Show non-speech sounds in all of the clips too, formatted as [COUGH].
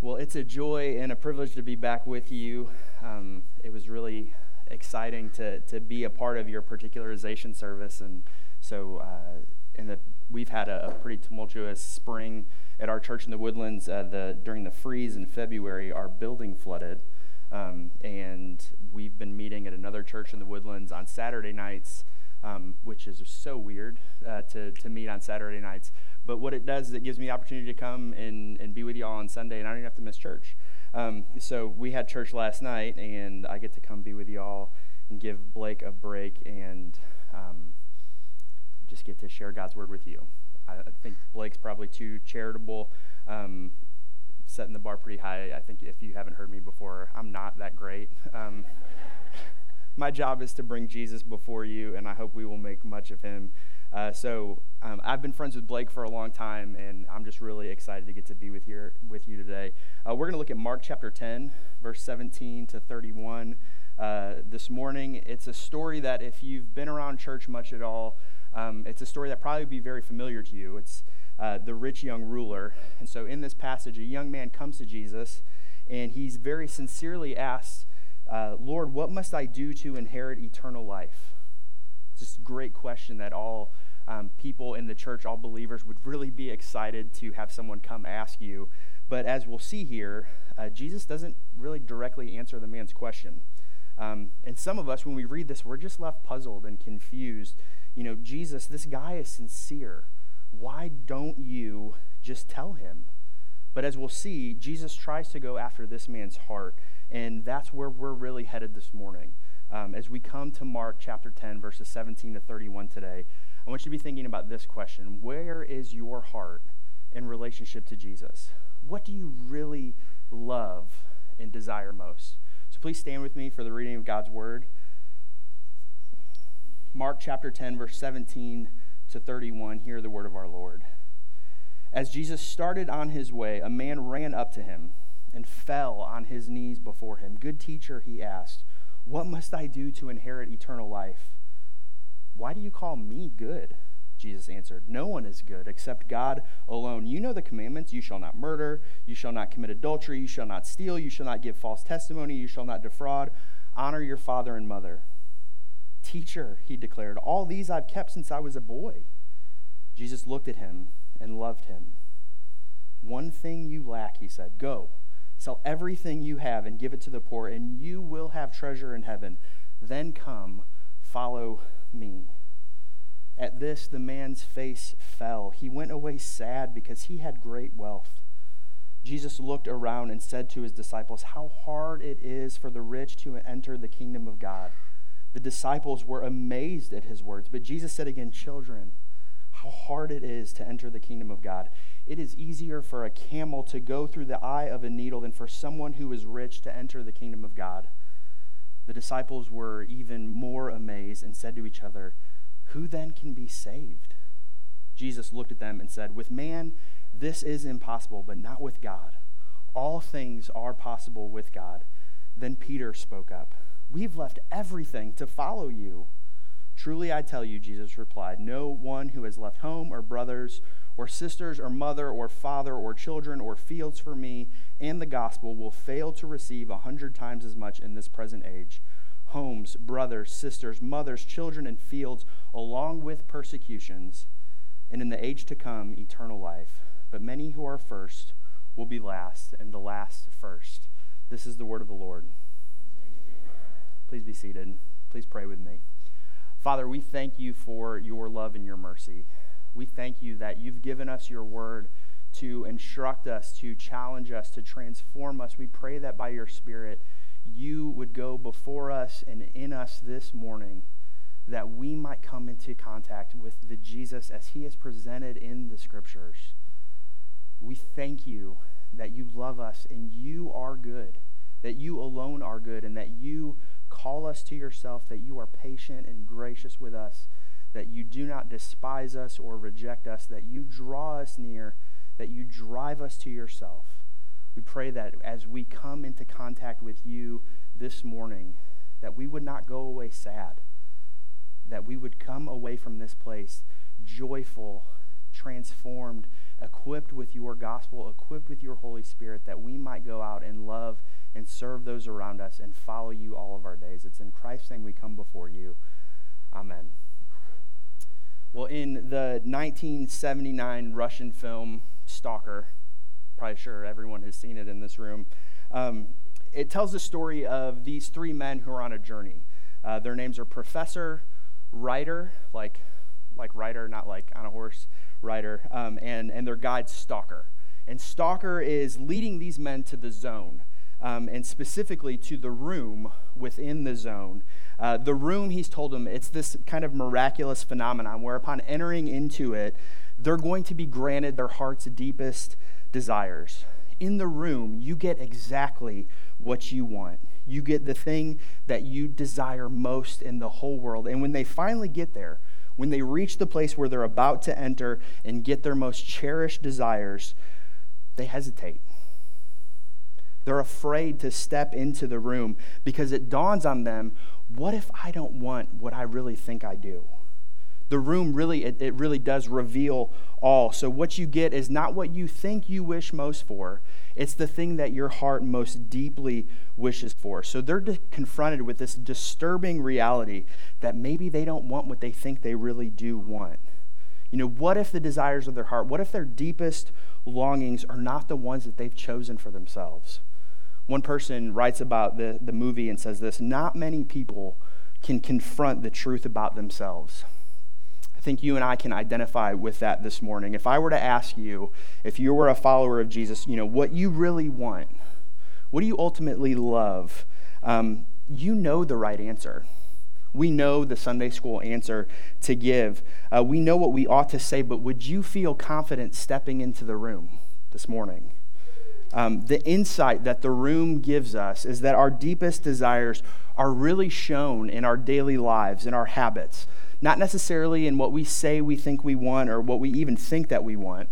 Well, it's a joy and a privilege to be back with you. Um, it was really exciting to, to be a part of your particularization service. And so uh, in the, we've had a, a, pretty tumultuous spring at our church in the Woodlands. Uh, the, during the freeze in February, our building flooded. Um, and we've been meeting at another church in the Woodlands on Saturday nights, um, which is so weird uh, to, to meet on Saturday nights. But what it does is it gives me the opportunity to come and, and be with y'all on Sunday, and I don't even have to miss church. Um, so we had church last night, and I get to come be with y'all and give Blake a break and um, just get to share God's word with you. I, I think Blake's probably too charitable, um, setting the bar pretty high. I think if you haven't heard me before, I'm not that great. [LAUGHS] Um, [LAUGHS] my job is to bring Jesus before you, and I hope we will make much of him. Uh, so um, I've been friends with Blake for a long time, and I'm just really excited to get to be with here with you today. Uh, we're going to look at Mark chapter 10, verse 17 to 31. Uh, this morning, it's a story that if you've been around church much at all, um, it's a story that probably would be very familiar to you. It's uh, the rich young ruler, and so in this passage, a young man comes to Jesus, and he's very sincerely asks, uh, "Lord, what must I do to inherit eternal life?" A great question that all um, people in the church, all believers, would really be excited to have someone come ask you. But as we'll see here, uh, Jesus doesn't really directly answer the man's question. Um, and some of us, when we read this, we're just left puzzled and confused. You know, Jesus, this guy is sincere. Why don't you just tell him? But as we'll see, Jesus tries to go after this man's heart. And that's where we're really headed this morning um, as we come to Mark chapter 10, verses 17 to 31 today, I want you to be thinking about this question Where is your heart in relationship to Jesus? What do you really love and desire most? So please stand with me for the reading of God's word. Mark chapter 10, verse 17 to 31. Hear the word of our Lord. As Jesus started on his way, a man ran up to him and fell on his knees before him. Good teacher, he asked. What must I do to inherit eternal life? Why do you call me good? Jesus answered, No one is good except God alone. You know the commandments you shall not murder, you shall not commit adultery, you shall not steal, you shall not give false testimony, you shall not defraud, honor your father and mother. Teacher, he declared, all these I've kept since I was a boy. Jesus looked at him and loved him. One thing you lack, he said. Go Sell everything you have and give it to the poor, and you will have treasure in heaven. Then come, follow me. At this, the man's face fell. He went away sad because he had great wealth. Jesus looked around and said to his disciples, How hard it is for the rich to enter the kingdom of God. The disciples were amazed at his words, but Jesus said again, Children, how hard it is to enter the kingdom of God. It is easier for a camel to go through the eye of a needle than for someone who is rich to enter the kingdom of God. The disciples were even more amazed and said to each other, Who then can be saved? Jesus looked at them and said, With man, this is impossible, but not with God. All things are possible with God. Then Peter spoke up, We've left everything to follow you. Truly I tell you, Jesus replied, no one who has left home or brothers or sisters or mother or father or children or fields for me and the gospel will fail to receive a hundred times as much in this present age homes, brothers, sisters, mothers, children, and fields, along with persecutions, and in the age to come, eternal life. But many who are first will be last, and the last first. This is the word of the Lord. Please be seated. Please pray with me. Father, we thank you for your love and your mercy. We thank you that you've given us your word to instruct us, to challenge us, to transform us. We pray that by your Spirit, you would go before us and in us this morning, that we might come into contact with the Jesus as he is presented in the scriptures. We thank you that you love us and you are good, that you alone are good, and that you call us to yourself, that you are patient and gracious with us, that you do not despise us or reject us, that you draw us near, that you drive us to yourself. We pray that as we come into contact with you this morning, that we would not go away sad, that we would come away from this place joyful, transformed, equipped with your gospel, equipped with your Holy Spirit, that we might go out and love and serve those around us and follow you all of our days. It's in Christ's name we come before you. Amen. Well, in the 1979 Russian film Stalker, probably sure everyone has seen it in this room, um, it tells the story of these three men who are on a journey. Uh, their names are Professor, Writer, like like writer, not like on a horse, rider, um, and, and their guide, Stalker. And Stalker is leading these men to the zone, um, and specifically to the room within the zone. Uh, the room, he's told them, it's this kind of miraculous phenomenon where upon entering into it, they're going to be granted their heart's deepest desires. In the room, you get exactly what you want. You get the thing that you desire most in the whole world. And when they finally get there, when they reach the place where they're about to enter and get their most cherished desires, they hesitate. They're afraid to step into the room because it dawns on them what if I don't want what I really think I do? the room really it, it, really does reveal all. So what you get is not what you think you wish most for it's the thing that your heart most deeply wishes for. So they're confronted with this disturbing reality that maybe they don't want what they think they really do want. You know what if the desires of their heart what if their deepest longings are not the ones that they've chosen for themselves one person writes about the, the movie and says this not many people can confront the truth about themselves I think you and I can identify with that this morning. If I were to ask you, if you were a follower of Jesus, you know, what you really want, what do you ultimately love? Um, you know the right answer. We know the Sunday school answer to give. Uh, we know what we ought to say, but would you feel confident stepping into the room this morning? Um, the insight that the room gives us is that our deepest desires are really shown in our daily lives, in our habits not necessarily in what we say we think we want or what we even think that we want.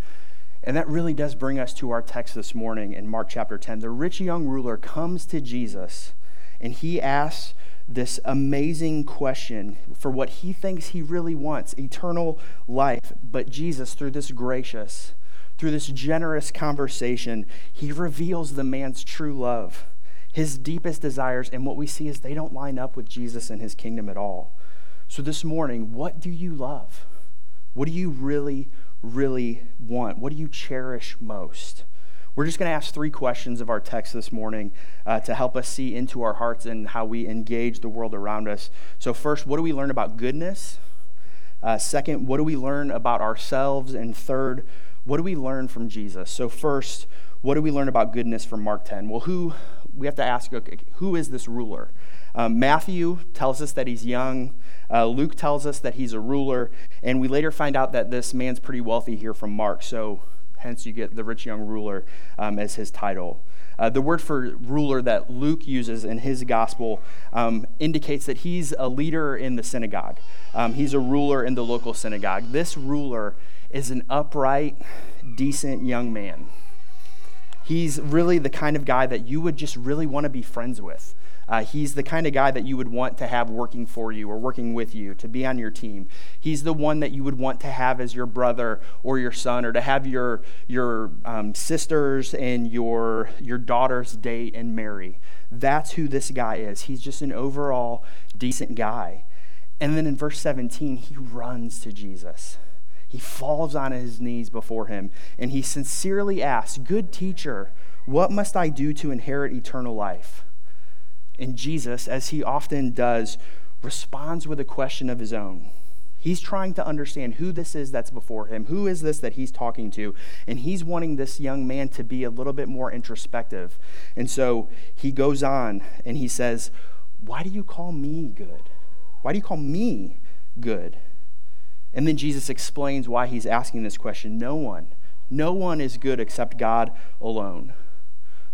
And that really does bring us to our text this morning in Mark chapter 10. The rich young ruler comes to Jesus and he asks this amazing question for what he thinks he really wants eternal life. But Jesus, through this gracious, through this generous conversation, he reveals the man's true love, his deepest desires. And what we see is they don't line up with Jesus and his kingdom at all. So, this morning, what do you love? What do you really, really want? What do you cherish most? We're just going to ask three questions of our text this morning uh, to help us see into our hearts and how we engage the world around us. So, first, what do we learn about goodness? Uh, second, what do we learn about ourselves? And third, what do we learn from Jesus? So, first, what do we learn about goodness from Mark 10? Well, who, we have to ask, okay, who is this ruler? Um, Matthew tells us that he's young. Uh, Luke tells us that he's a ruler, and we later find out that this man's pretty wealthy here from Mark, so hence you get the rich young ruler um, as his title. Uh, the word for ruler that Luke uses in his gospel um, indicates that he's a leader in the synagogue. Um, he's a ruler in the local synagogue. This ruler is an upright, decent young man. He's really the kind of guy that you would just really want to be friends with. Uh, he's the kind of guy that you would want to have working for you or working with you, to be on your team. He's the one that you would want to have as your brother or your son, or to have your, your um, sisters and your, your daughters date and marry. That's who this guy is. He's just an overall decent guy. And then in verse 17, he runs to Jesus. He falls on his knees before him and he sincerely asks, Good teacher, what must I do to inherit eternal life? And Jesus, as he often does, responds with a question of his own. He's trying to understand who this is that's before him. Who is this that he's talking to? And he's wanting this young man to be a little bit more introspective. And so he goes on and he says, Why do you call me good? Why do you call me good? And then Jesus explains why he's asking this question. No one, no one is good except God alone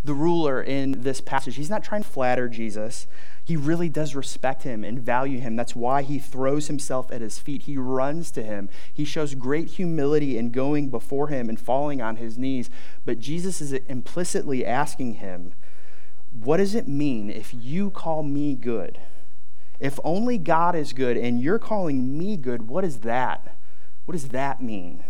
the ruler in this passage. He's not trying to flatter Jesus. He really does respect him and value him. That's why he throws himself at his feet. He runs to him. He shows great humility in going before him and falling on his knees. But Jesus is implicitly asking him, What does it mean if you call me good? If only God is good and you're calling me good, what is that? What does that mean?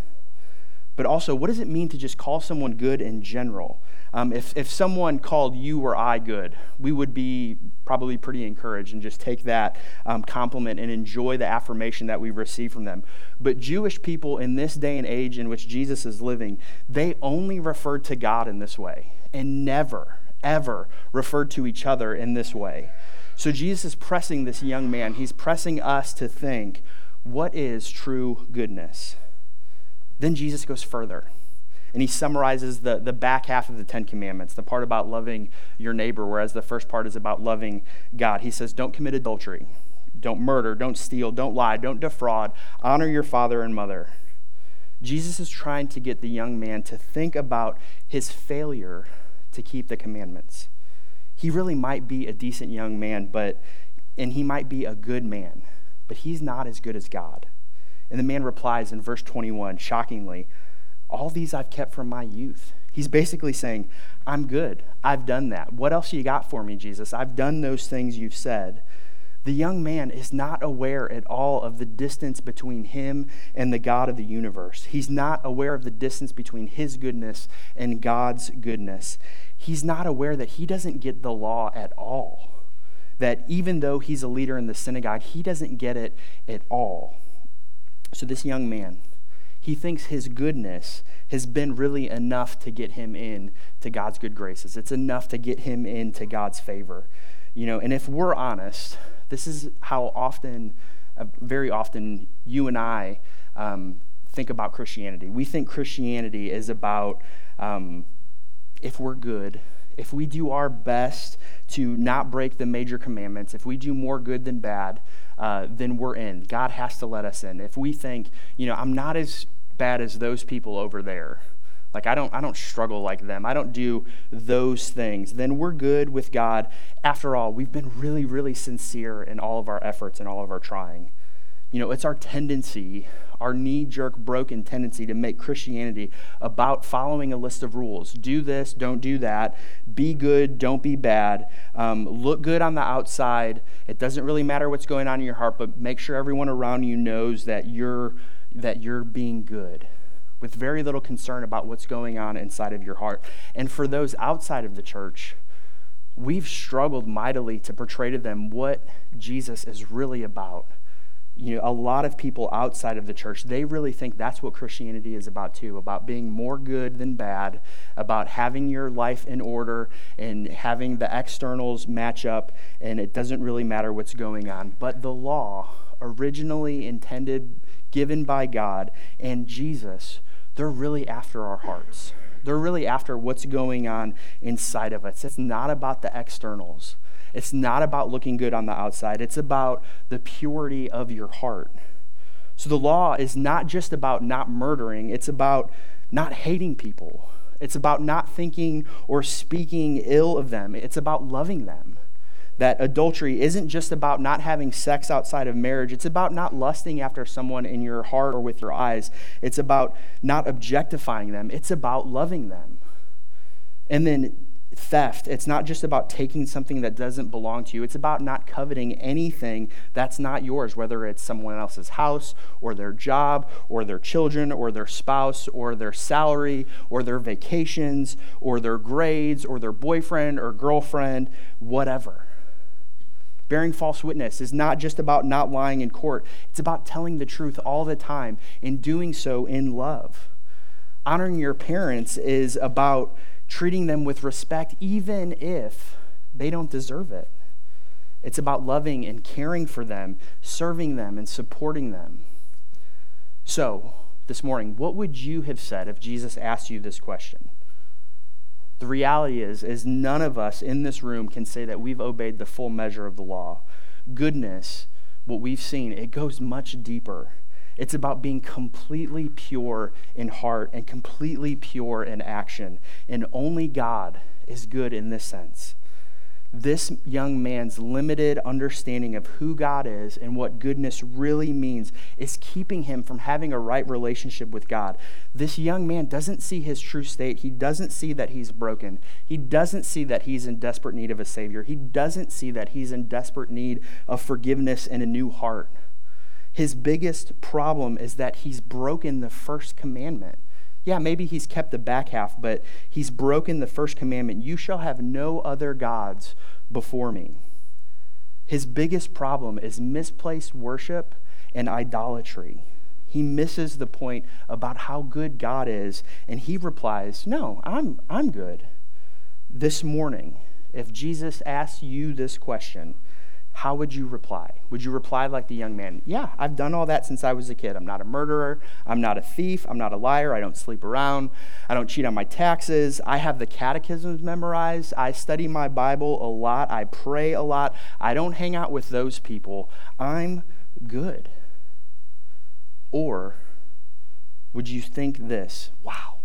but also what does it mean to just call someone good in general? Um, if, if someone called you or I good, we would be probably pretty encouraged and just take that um, compliment and enjoy the affirmation that we receive from them. But Jewish people in this day and age in which Jesus is living, they only referred to God in this way and never, ever referred to each other in this way. So Jesus is pressing this young man, he's pressing us to think, what is true goodness? Then Jesus goes further and he summarizes the, the back half of the Ten Commandments, the part about loving your neighbor, whereas the first part is about loving God. He says, Don't commit adultery, don't murder, don't steal, don't lie, don't defraud, honor your father and mother. Jesus is trying to get the young man to think about his failure to keep the commandments. He really might be a decent young man, but and he might be a good man, but he's not as good as God. And the man replies in verse 21, shockingly, All these I've kept from my youth. He's basically saying, I'm good. I've done that. What else you got for me, Jesus? I've done those things you've said. The young man is not aware at all of the distance between him and the God of the universe. He's not aware of the distance between his goodness and God's goodness. He's not aware that he doesn't get the law at all. That even though he's a leader in the synagogue, he doesn't get it at all. So, this young man, he thinks his goodness has been really enough to get him in to God's good graces. It's enough to get him into God's favor. You know, and if we're honest, this is how often, uh, very often, you and I um, think about Christianity. We think Christianity is about um, if we're good, if we do our best to not break the major commandments, if we do more good than bad, uh, then we're in. God has to let us in. If we think, you know, I'm not as bad as those people over there, like I don't I don't struggle like them. I don't do those things. Then we're good with God. After all, we've been really really sincere in all of our efforts and all of our trying. You know, it's our tendency, our knee jerk, broken tendency to make Christianity about following a list of rules. Do this, don't do that. Be good, don't be bad. Um, look good on the outside. It doesn't really matter what's going on in your heart, but make sure everyone around you knows that you're, that you're being good with very little concern about what's going on inside of your heart. And for those outside of the church, we've struggled mightily to portray to them what Jesus is really about you know, a lot of people outside of the church, they really think that's what Christianity is about too, about being more good than bad, about having your life in order and having the externals match up, and it doesn't really matter what's going on. But the law, originally intended, given by God, and Jesus, they're really after our hearts. They're really after what's going on inside of us. It's not about the externals. It's not about looking good on the outside, it's about the purity of your heart. So the law is not just about not murdering, it's about not hating people. It's about not thinking or speaking ill of them. It's about loving them. That adultery isn't just about not having sex outside of marriage. It's about not lusting after someone in your heart or with your eyes. It's about not objectifying them. It's about loving them. And then theft, it's not just about taking something that doesn't belong to you. It's about not coveting anything that's not yours, whether it's someone else's house or their job or their children or their spouse or their salary or their vacations or their grades or their boyfriend or girlfriend, whatever. Bearing false witness is not just about not lying in court, it's about telling the truth all the time and doing so in love. Honoring your parents is about treating them with respect, even if they don't deserve it. It's about loving and caring for them, serving them, and supporting them. So, this morning, what would you have said if Jesus asked you this question? The reality is, is none of us in this room can say that we've obeyed the full measure of the law. Goodness, what we've seen, it goes much deeper. It's about being completely pure in heart and completely pure in action. And only God is good in this sense. This young man's limited understanding of who God is and what goodness really means is keeping him from having a right relationship with God. This young man doesn't see his true state. He doesn't see that he's broken. He doesn't see that he's in desperate need of a Savior. He doesn't see that he's in desperate need of forgiveness and a new heart. His biggest problem is that he's broken the first commandment. Yeah, maybe he's kept the back half, but he's broken the first commandment You shall have no other gods before me. His biggest problem is misplaced worship and idolatry. He misses the point about how good God is, and he replies, No, I'm, I'm good. This morning, if Jesus asks you this question, how would you reply? Would you reply like the young man? Yeah, I've done all that since I was a kid. I'm not a murderer. I'm not a thief. I'm not a liar. I don't sleep around. I don't cheat on my taxes. I have the catechisms memorized. I study my Bible a lot. I pray a lot. I don't hang out with those people. I'm good. Or would you think this? Wow,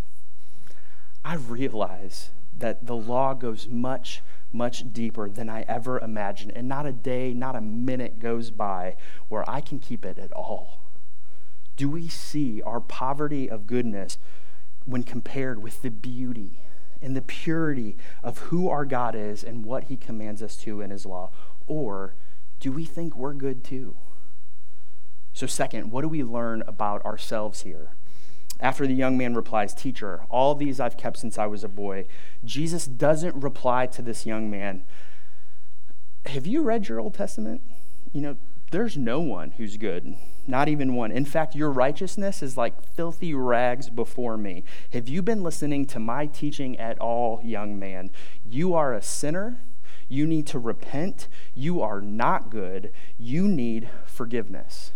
I realize that the law goes much much deeper than I ever imagined. And not a day, not a minute goes by where I can keep it at all. Do we see our poverty of goodness when compared with the beauty and the purity of who our God is and what he commands us to in his law? Or do we think we're good too? So, second, what do we learn about ourselves here? After the young man replies, Teacher, all these I've kept since I was a boy, Jesus doesn't reply to this young man, Have you read your Old Testament? You know, there's no one who's good, not even one. In fact, your righteousness is like filthy rags before me. Have you been listening to my teaching at all, young man? You are a sinner. You need to repent. You are not good. You need forgiveness.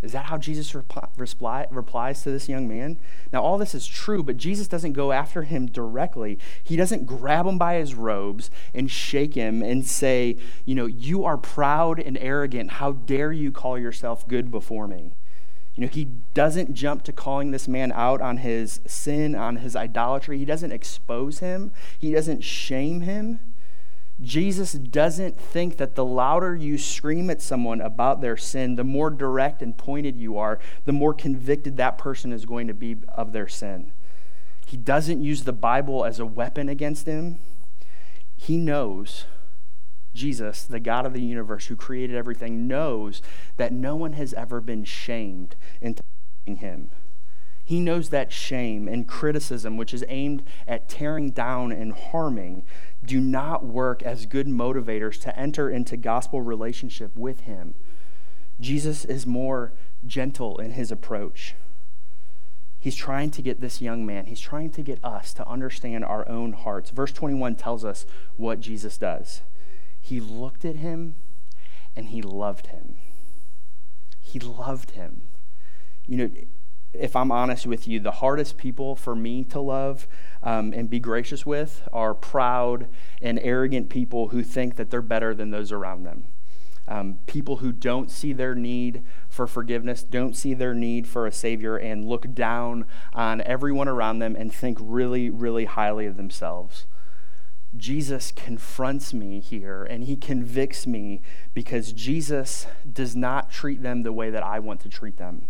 Is that how Jesus reply, replies to this young man? Now, all this is true, but Jesus doesn't go after him directly. He doesn't grab him by his robes and shake him and say, You know, you are proud and arrogant. How dare you call yourself good before me? You know, he doesn't jump to calling this man out on his sin, on his idolatry. He doesn't expose him, he doesn't shame him. Jesus doesn't think that the louder you scream at someone about their sin, the more direct and pointed you are, the more convicted that person is going to be of their sin. He doesn't use the Bible as a weapon against him. He knows, Jesus, the God of the universe who created everything, knows that no one has ever been shamed into him. He knows that shame and criticism, which is aimed at tearing down and harming, do not work as good motivators to enter into gospel relationship with Him. Jesus is more gentle in his approach. He's trying to get this young man, he's trying to get us to understand our own hearts. Verse 21 tells us what Jesus does. He looked at him and he loved him. He loved him. You know, if I'm honest with you, the hardest people for me to love um, and be gracious with are proud and arrogant people who think that they're better than those around them. Um, people who don't see their need for forgiveness, don't see their need for a Savior, and look down on everyone around them and think really, really highly of themselves. Jesus confronts me here and he convicts me because Jesus does not treat them the way that I want to treat them.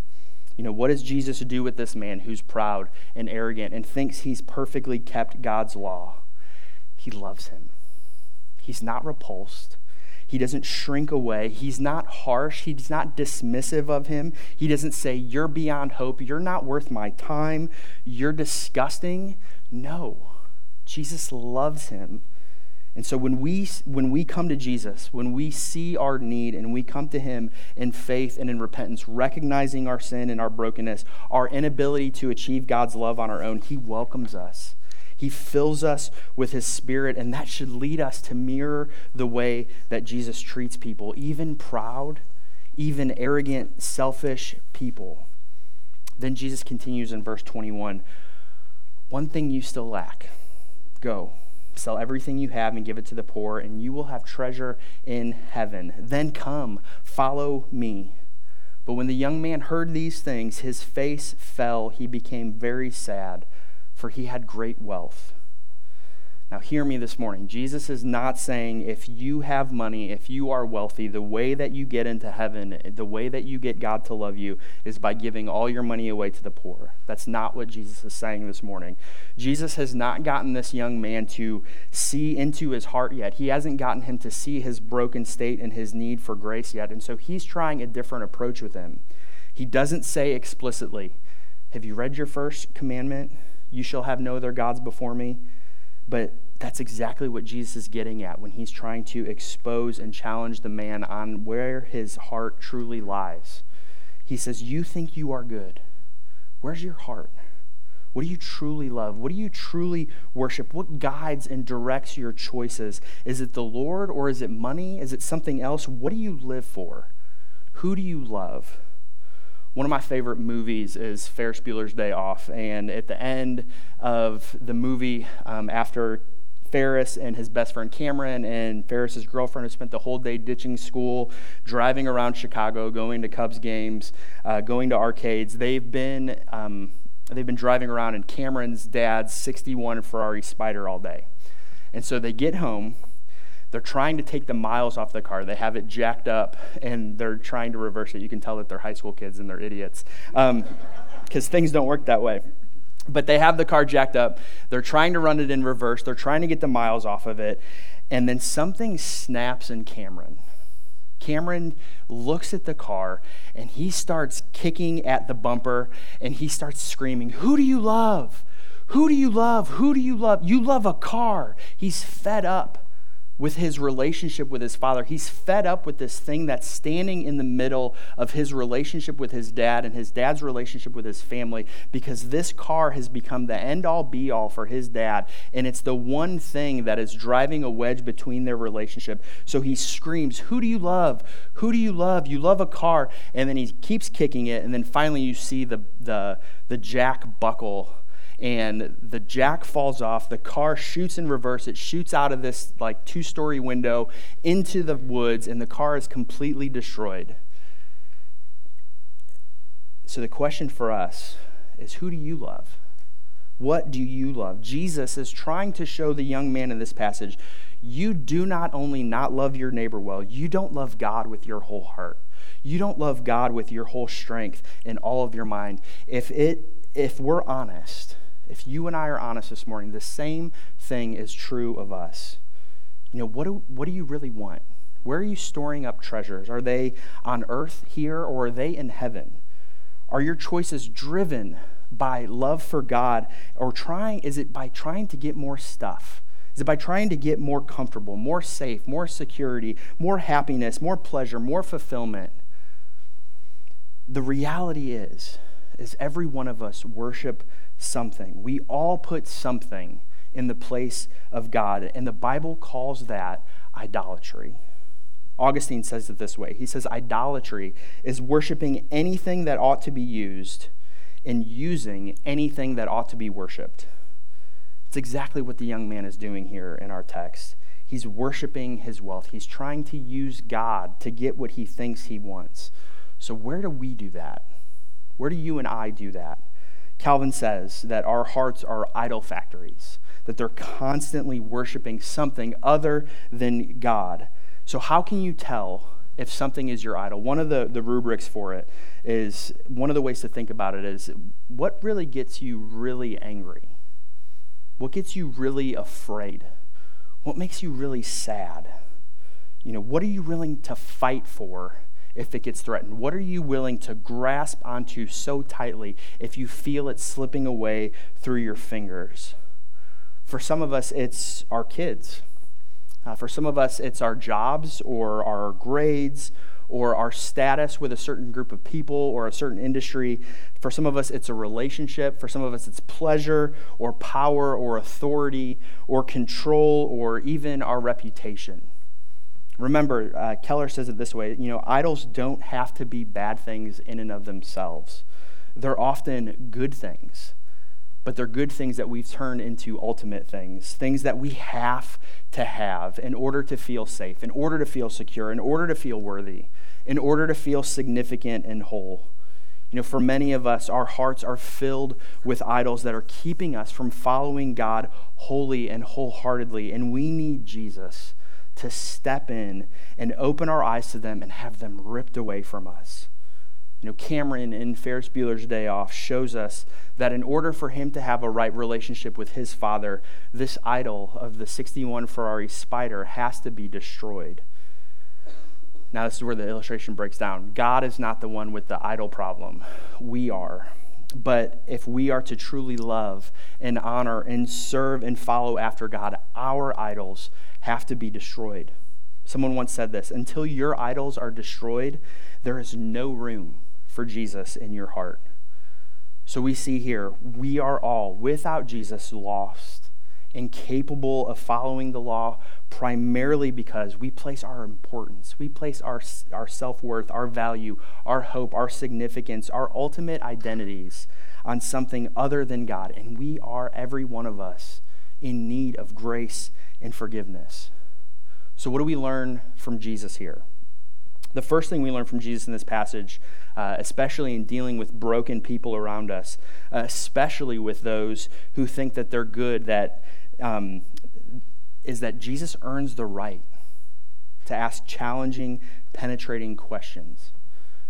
You know, what does Jesus do with this man who's proud and arrogant and thinks he's perfectly kept God's law? He loves him. He's not repulsed. He doesn't shrink away. He's not harsh. He's not dismissive of him. He doesn't say, You're beyond hope. You're not worth my time. You're disgusting. No. Jesus loves him and so when we when we come to Jesus, when we see our need and we come to him in faith and in repentance, recognizing our sin and our brokenness, our inability to achieve God's love on our own, he welcomes us. He fills us with his spirit and that should lead us to mirror the way that Jesus treats people, even proud, even arrogant, selfish people. Then Jesus continues in verse 21, one thing you still lack. Go Sell everything you have and give it to the poor, and you will have treasure in heaven. Then come, follow me. But when the young man heard these things, his face fell. He became very sad, for he had great wealth. Now, hear me this morning. Jesus is not saying if you have money, if you are wealthy, the way that you get into heaven, the way that you get God to love you is by giving all your money away to the poor. That's not what Jesus is saying this morning. Jesus has not gotten this young man to see into his heart yet. He hasn't gotten him to see his broken state and his need for grace yet. And so he's trying a different approach with him. He doesn't say explicitly, Have you read your first commandment? You shall have no other gods before me. But that's exactly what Jesus is getting at when he's trying to expose and challenge the man on where his heart truly lies. He says, You think you are good. Where's your heart? What do you truly love? What do you truly worship? What guides and directs your choices? Is it the Lord or is it money? Is it something else? What do you live for? Who do you love? One of my favorite movies is Ferris Bueller's Day Off. And at the end of the movie, um, after Ferris and his best friend Cameron and Ferris's girlfriend who spent the whole day ditching school, driving around Chicago, going to Cubs games, uh, going to arcades. They've been um, they've been driving around in Cameron's dad's '61 Ferrari Spyder all day, and so they get home they're trying to take the miles off the car. They have it jacked up and they're trying to reverse it. You can tell that they're high school kids and they're idiots because um, things don't work that way. But they have the car jacked up. They're trying to run it in reverse. They're trying to get the miles off of it. And then something snaps in Cameron. Cameron looks at the car and he starts kicking at the bumper and he starts screaming, Who do you love? Who do you love? Who do you love? You love a car. He's fed up with his relationship with his father. He's fed up with this thing that's standing in the middle of his relationship with his dad and his dad's relationship with his family because this car has become the end all be all for his dad. And it's the one thing that is driving a wedge between their relationship. So he screams, Who do you love? Who do you love? You love a car. And then he keeps kicking it. And then finally you see the, the, the jack buckle and the jack falls off. The car shoots in reverse. It shoots out of this like two story window into the woods, and the car is completely destroyed. So the question for us is who do you love? What do you love? Jesus is trying to show the young man in this passage you do not only not love your neighbor well, you don't love God with your whole heart. You don't love God with your whole strength and all of your mind. If it if we're honest, if you and I are honest this morning, the same thing is true of us. You know, what do, what do you really want? Where are you storing up treasures? Are they on earth here or are they in heaven? Are your choices driven by love for God or trying is it by trying to get more stuff? Is it by trying to get more comfortable, more safe, more security, more happiness, more pleasure, more fulfillment? The reality is is every one of us worship something. We all put something in the place of God, and the Bible calls that idolatry. Augustine says it this way He says, Idolatry is worshiping anything that ought to be used and using anything that ought to be worshiped. It's exactly what the young man is doing here in our text. He's worshiping his wealth. He's trying to use God to get what he thinks he wants. So, where do we do that? Where do you and I do that? Calvin says that our hearts are idol factories, that they're constantly worshiping something other than God. So, how can you tell if something is your idol? One of the, the rubrics for it is one of the ways to think about it is what really gets you really angry? What gets you really afraid? What makes you really sad? You know, what are you willing to fight for if it gets threatened? What are you willing to grasp onto so tightly if you feel it slipping away through your fingers? For some of us, it's our kids. Uh, for some of us, it's our jobs or our grades or our status with a certain group of people or a certain industry. For some of us, it's a relationship. For some of us, it's pleasure or power or authority or control or even our reputation. Remember, uh, Keller says it this way you know, idols don't have to be bad things in and of themselves, they're often good things. But they're good things that we've turned into ultimate things, things that we have to have in order to feel safe, in order to feel secure, in order to feel worthy, in order to feel significant and whole. You know, for many of us, our hearts are filled with idols that are keeping us from following God wholly and wholeheartedly, and we need Jesus to step in and open our eyes to them and have them ripped away from us. You know, Cameron in Ferris Bueller's Day Off shows us that in order for him to have a right relationship with his father, this idol of the 61 Ferrari Spyder has to be destroyed. Now, this is where the illustration breaks down. God is not the one with the idol problem, we are. but if we are to truly love and honor and serve and follow after God, our idols have to be destroyed. Someone once said this until your idols are destroyed, there is no room for Jesus in your heart. So we see here, we are all, without Jesus, lost incapable of following the law primarily because we place our importance, we place our, our self worth, our value, our hope, our significance, our ultimate identities on something other than God. And we are, every one of us, in need of grace and forgiveness. So, what do we learn from Jesus here? The first thing we learn from Jesus in this passage, uh, especially in dealing with broken people around us, uh, especially with those who think that they're good, that um, is that Jesus earns the right to ask challenging, penetrating questions.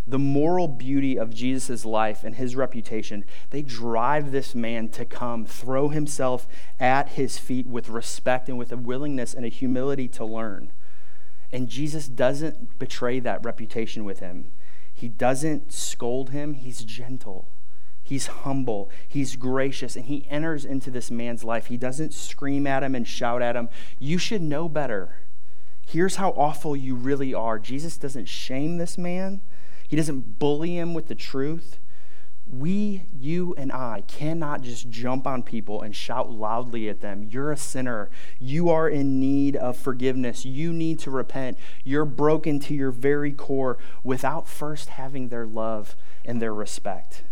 The moral beauty of Jesus' life and his reputation, they drive this man to come, throw himself at his feet with respect and with a willingness and a humility to learn. And Jesus doesn't betray that reputation with him. He doesn't scold him, he's gentle. He's humble, he's gracious, and he enters into this man's life. He doesn't scream at him and shout at him. You should know better. Here's how awful you really are. Jesus doesn't shame this man, he doesn't bully him with the truth. We, you, and I cannot just jump on people and shout loudly at them. You're a sinner. You are in need of forgiveness. You need to repent. You're broken to your very core without first having their love and their respect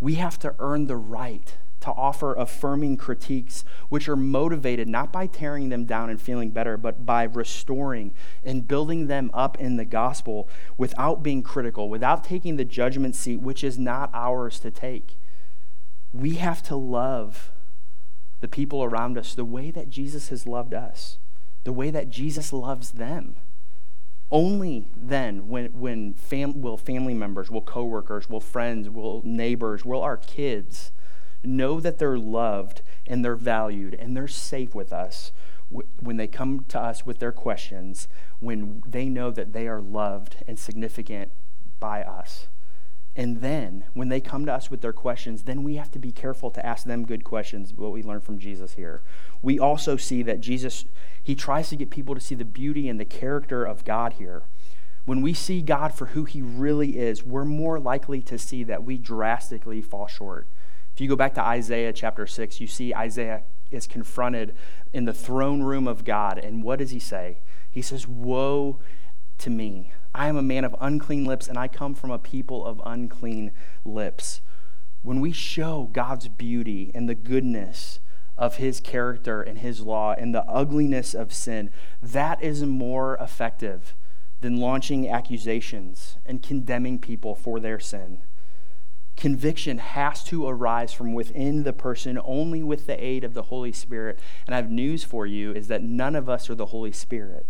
we have to earn the right to offer affirming critiques, which are motivated not by tearing them down and feeling better, but by restoring and building them up in the gospel without being critical, without taking the judgment seat, which is not ours to take. We have to love the people around us the way that Jesus has loved us, the way that Jesus loves them. Only then when, when fam- will family members, will coworkers, will friends, will neighbors, will our kids know that they're loved and they're valued and they're safe with us when they come to us with their questions, when they know that they are loved and significant by us. And then, when they come to us with their questions, then we have to be careful to ask them good questions, what we learn from Jesus here. We also see that Jesus, he tries to get people to see the beauty and the character of God here. When we see God for who he really is, we're more likely to see that we drastically fall short. If you go back to Isaiah chapter 6, you see Isaiah is confronted in the throne room of God. And what does he say? He says, Woe to me. I am a man of unclean lips, and I come from a people of unclean lips. When we show God's beauty and the goodness of his character and his law and the ugliness of sin, that is more effective than launching accusations and condemning people for their sin. Conviction has to arise from within the person only with the aid of the Holy Spirit. And I have news for you is that none of us are the Holy Spirit.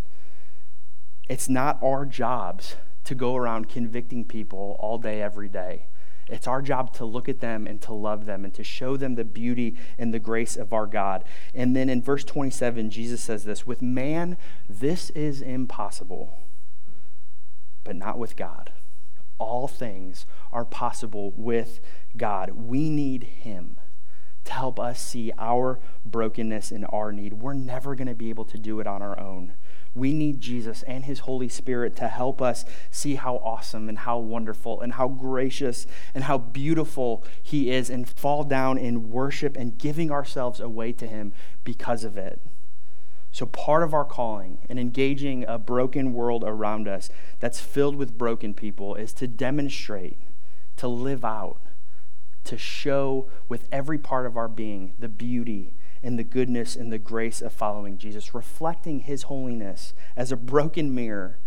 It's not our jobs to go around convicting people all day, every day. It's our job to look at them and to love them and to show them the beauty and the grace of our God. And then in verse 27, Jesus says this With man, this is impossible, but not with God. All things are possible with God. We need Him to help us see our brokenness and our need. We're never going to be able to do it on our own. We need Jesus and His Holy Spirit to help us see how awesome and how wonderful and how gracious and how beautiful He is and fall down in worship and giving ourselves away to Him because of it. So, part of our calling in engaging a broken world around us that's filled with broken people is to demonstrate, to live out, to show with every part of our being the beauty and the goodness and the grace of following Jesus, reflecting his holiness as a broken mirror,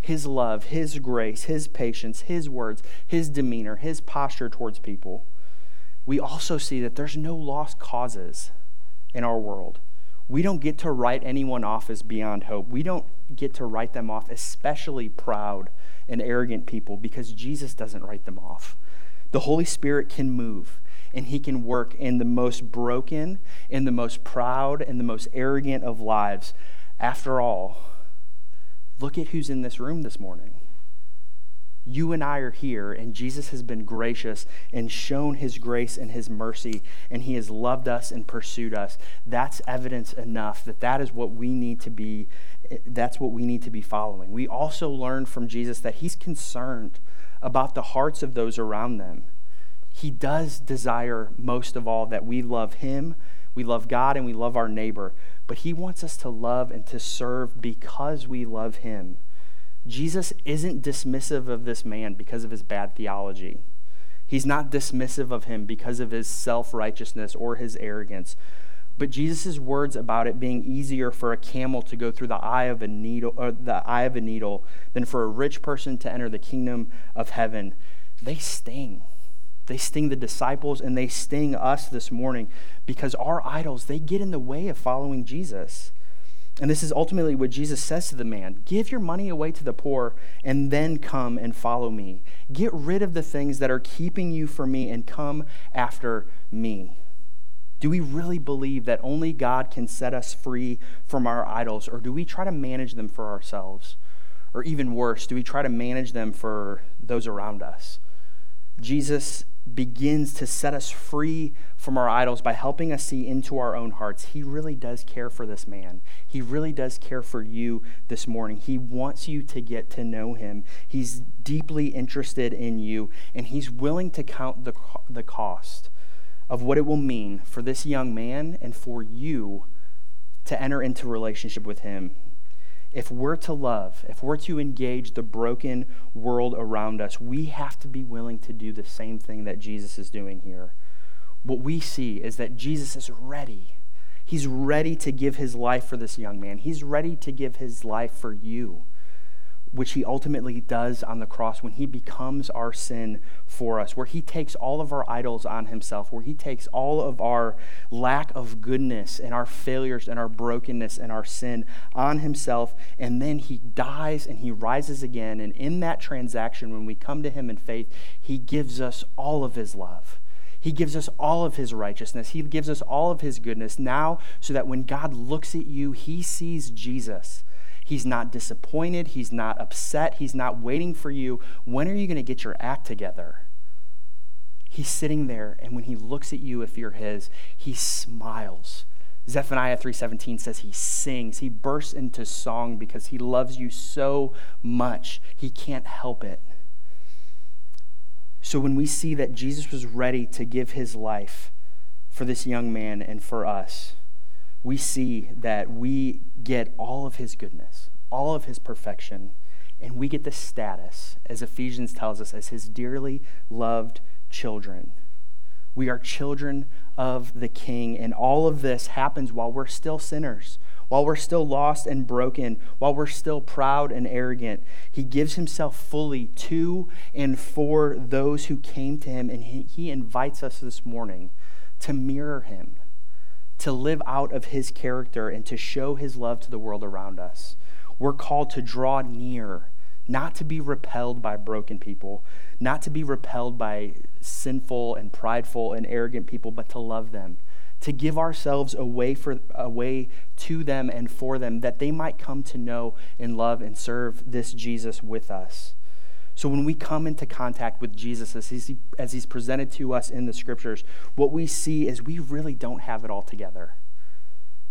his love, his grace, his patience, his words, his demeanor, his posture towards people. We also see that there's no lost causes in our world. We don't get to write anyone off as beyond hope. We don't get to write them off, especially proud and arrogant people, because Jesus doesn't write them off. The Holy Spirit can move and he can work in the most broken, in the most proud, and the most arrogant of lives. After all, look at who's in this room this morning. You and I are here, and Jesus has been gracious and shown his grace and his mercy, and he has loved us and pursued us. That's evidence enough that that is what we need to be that's what we need to be following. We also learn from Jesus that he's concerned about the hearts of those around them. He does desire most of all that we love him, we love God, and we love our neighbor, but he wants us to love and to serve because we love him. Jesus isn't dismissive of this man because of his bad theology. He's not dismissive of him because of his self righteousness or his arrogance. But Jesus' words about it being easier for a camel to go through the eye of a needle or the eye of a needle than for a rich person to enter the kingdom of heaven, they sting. They sting the disciples and they sting us this morning because our idols, they get in the way of following Jesus. And this is ultimately what Jesus says to the man Give your money away to the poor and then come and follow me. Get rid of the things that are keeping you from me and come after me. Do we really believe that only God can set us free from our idols, or do we try to manage them for ourselves? Or even worse, do we try to manage them for those around us? Jesus begins to set us free from our idols by helping us see into our own hearts. He really does care for this man. He really does care for you this morning. He wants you to get to know him. He's deeply interested in you, and he's willing to count the, the cost of what it will mean for this young man and for you to enter into relationship with him if we're to love, if we're to engage the broken world around us, we have to be willing to do the same thing that Jesus is doing here. What we see is that Jesus is ready. He's ready to give his life for this young man. He's ready to give his life for you which he ultimately does on the cross when he becomes our sin for us, where he takes all of our idols on himself, where he takes all of our lack of goodness and our failures and our brokenness and our sin on himself, and then he dies and he rises again. And in that transaction, when we come to him in faith, he gives us all of his love. He gives us all of his righteousness. He gives us all of his goodness now, so that when God looks at you, he sees Jesus He's not disappointed. He's not upset. He's not waiting for you. When are you going to get your act together? He's sitting there, and when he looks at you, if you're his, he smiles. Zephaniah 3:17 says he sings. He bursts into song because he loves you so much. He can't help it. So when we see that Jesus was ready to give his life for this young man and for us, we see that we get all of his goodness, all of his perfection, and we get the status, as Ephesians tells us, as his dearly loved children. We are children of the King, and all of this happens while we're still sinners, while we're still lost and broken, while we're still proud and arrogant. He gives himself fully to and for those who came to him, and he invites us this morning to mirror him to live out of his character and to show his love to the world around us. We're called to draw near, not to be repelled by broken people, not to be repelled by sinful and prideful and arrogant people, but to love them, to give ourselves away for away to them and for them that they might come to know and love and serve this Jesus with us. So when we come into contact with Jesus as he's, as he's presented to us in the scriptures, what we see is we really don't have it all together.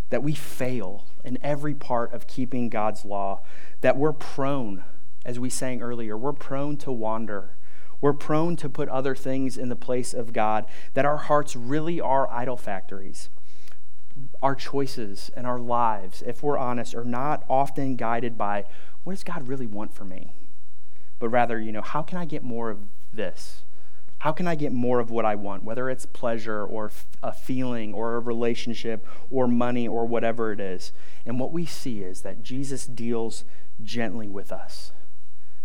That we fail in every part of keeping God's law, that we're prone, as we sang earlier, we're prone to wander. We're prone to put other things in the place of God, that our hearts really are idol factories. Our choices and our lives, if we're honest, are not often guided by what does God really want for me? But rather, you know, how can I get more of this? How can I get more of what I want, whether it's pleasure or a feeling or a relationship or money or whatever it is? And what we see is that Jesus deals gently with us,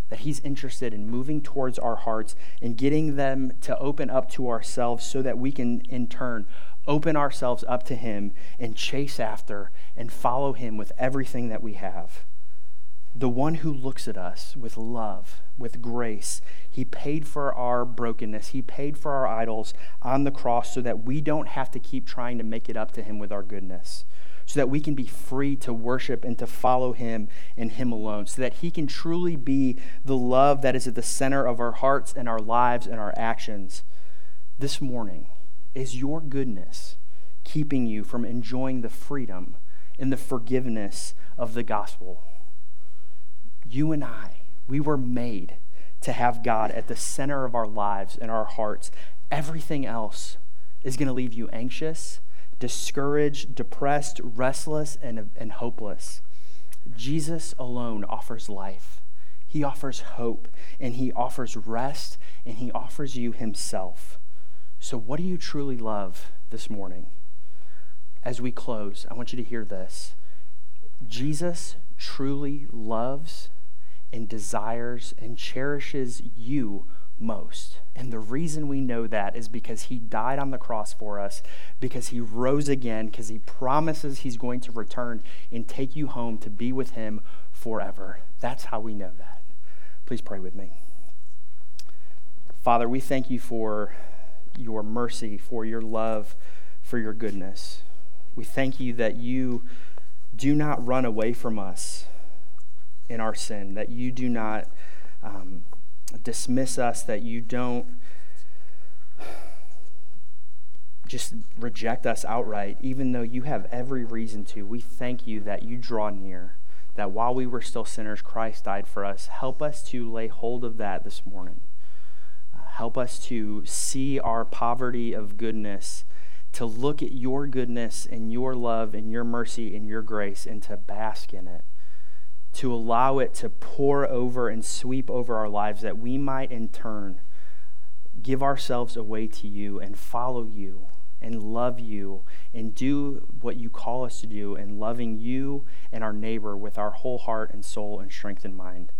that he's interested in moving towards our hearts and getting them to open up to ourselves so that we can, in turn, open ourselves up to him and chase after and follow him with everything that we have the one who looks at us with love, with grace. He paid for our brokenness. He paid for our idols on the cross so that we don't have to keep trying to make it up to him with our goodness. so that we can be free to worship and to follow Him and Him alone, so that He can truly be the love that is at the center of our hearts and our lives and our actions. This morning, is your goodness keeping you from enjoying the freedom and the forgiveness of the gospel? You and I, we were made to have God at the center of our lives and our hearts. Everything else is going to leave you anxious, discouraged, depressed, restless, and, and hopeless. Jesus alone offers life. He offers hope, and He offers rest, and He offers you Himself. So, what do you truly love this morning? As we close, I want you to hear this Jesus truly loves and desires and cherishes you most. And the reason we know that is because he died on the cross for us, because he rose again, because he promises he's going to return and take you home to be with him forever. That's how we know that. Please pray with me. Father, we thank you for your mercy, for your love, for your goodness. We thank you that you do not run away from us in our sin, that you do not um, dismiss us, that you don't just reject us outright, even though you have every reason to. We thank you that you draw near, that while we were still sinners, Christ died for us. Help us to lay hold of that this morning. Help us to see our poverty of goodness, to look at your goodness and your love and your mercy and your grace, and to bask in it to allow it to pour over and sweep over our lives that we might in turn give ourselves away to you and follow you and love you and do what you call us to do and loving you and our neighbor with our whole heart and soul and strength and mind.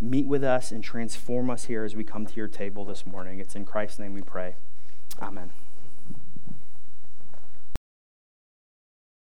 Meet with us and transform us here as we come to your table this morning. It's in Christ's name we pray. Amen.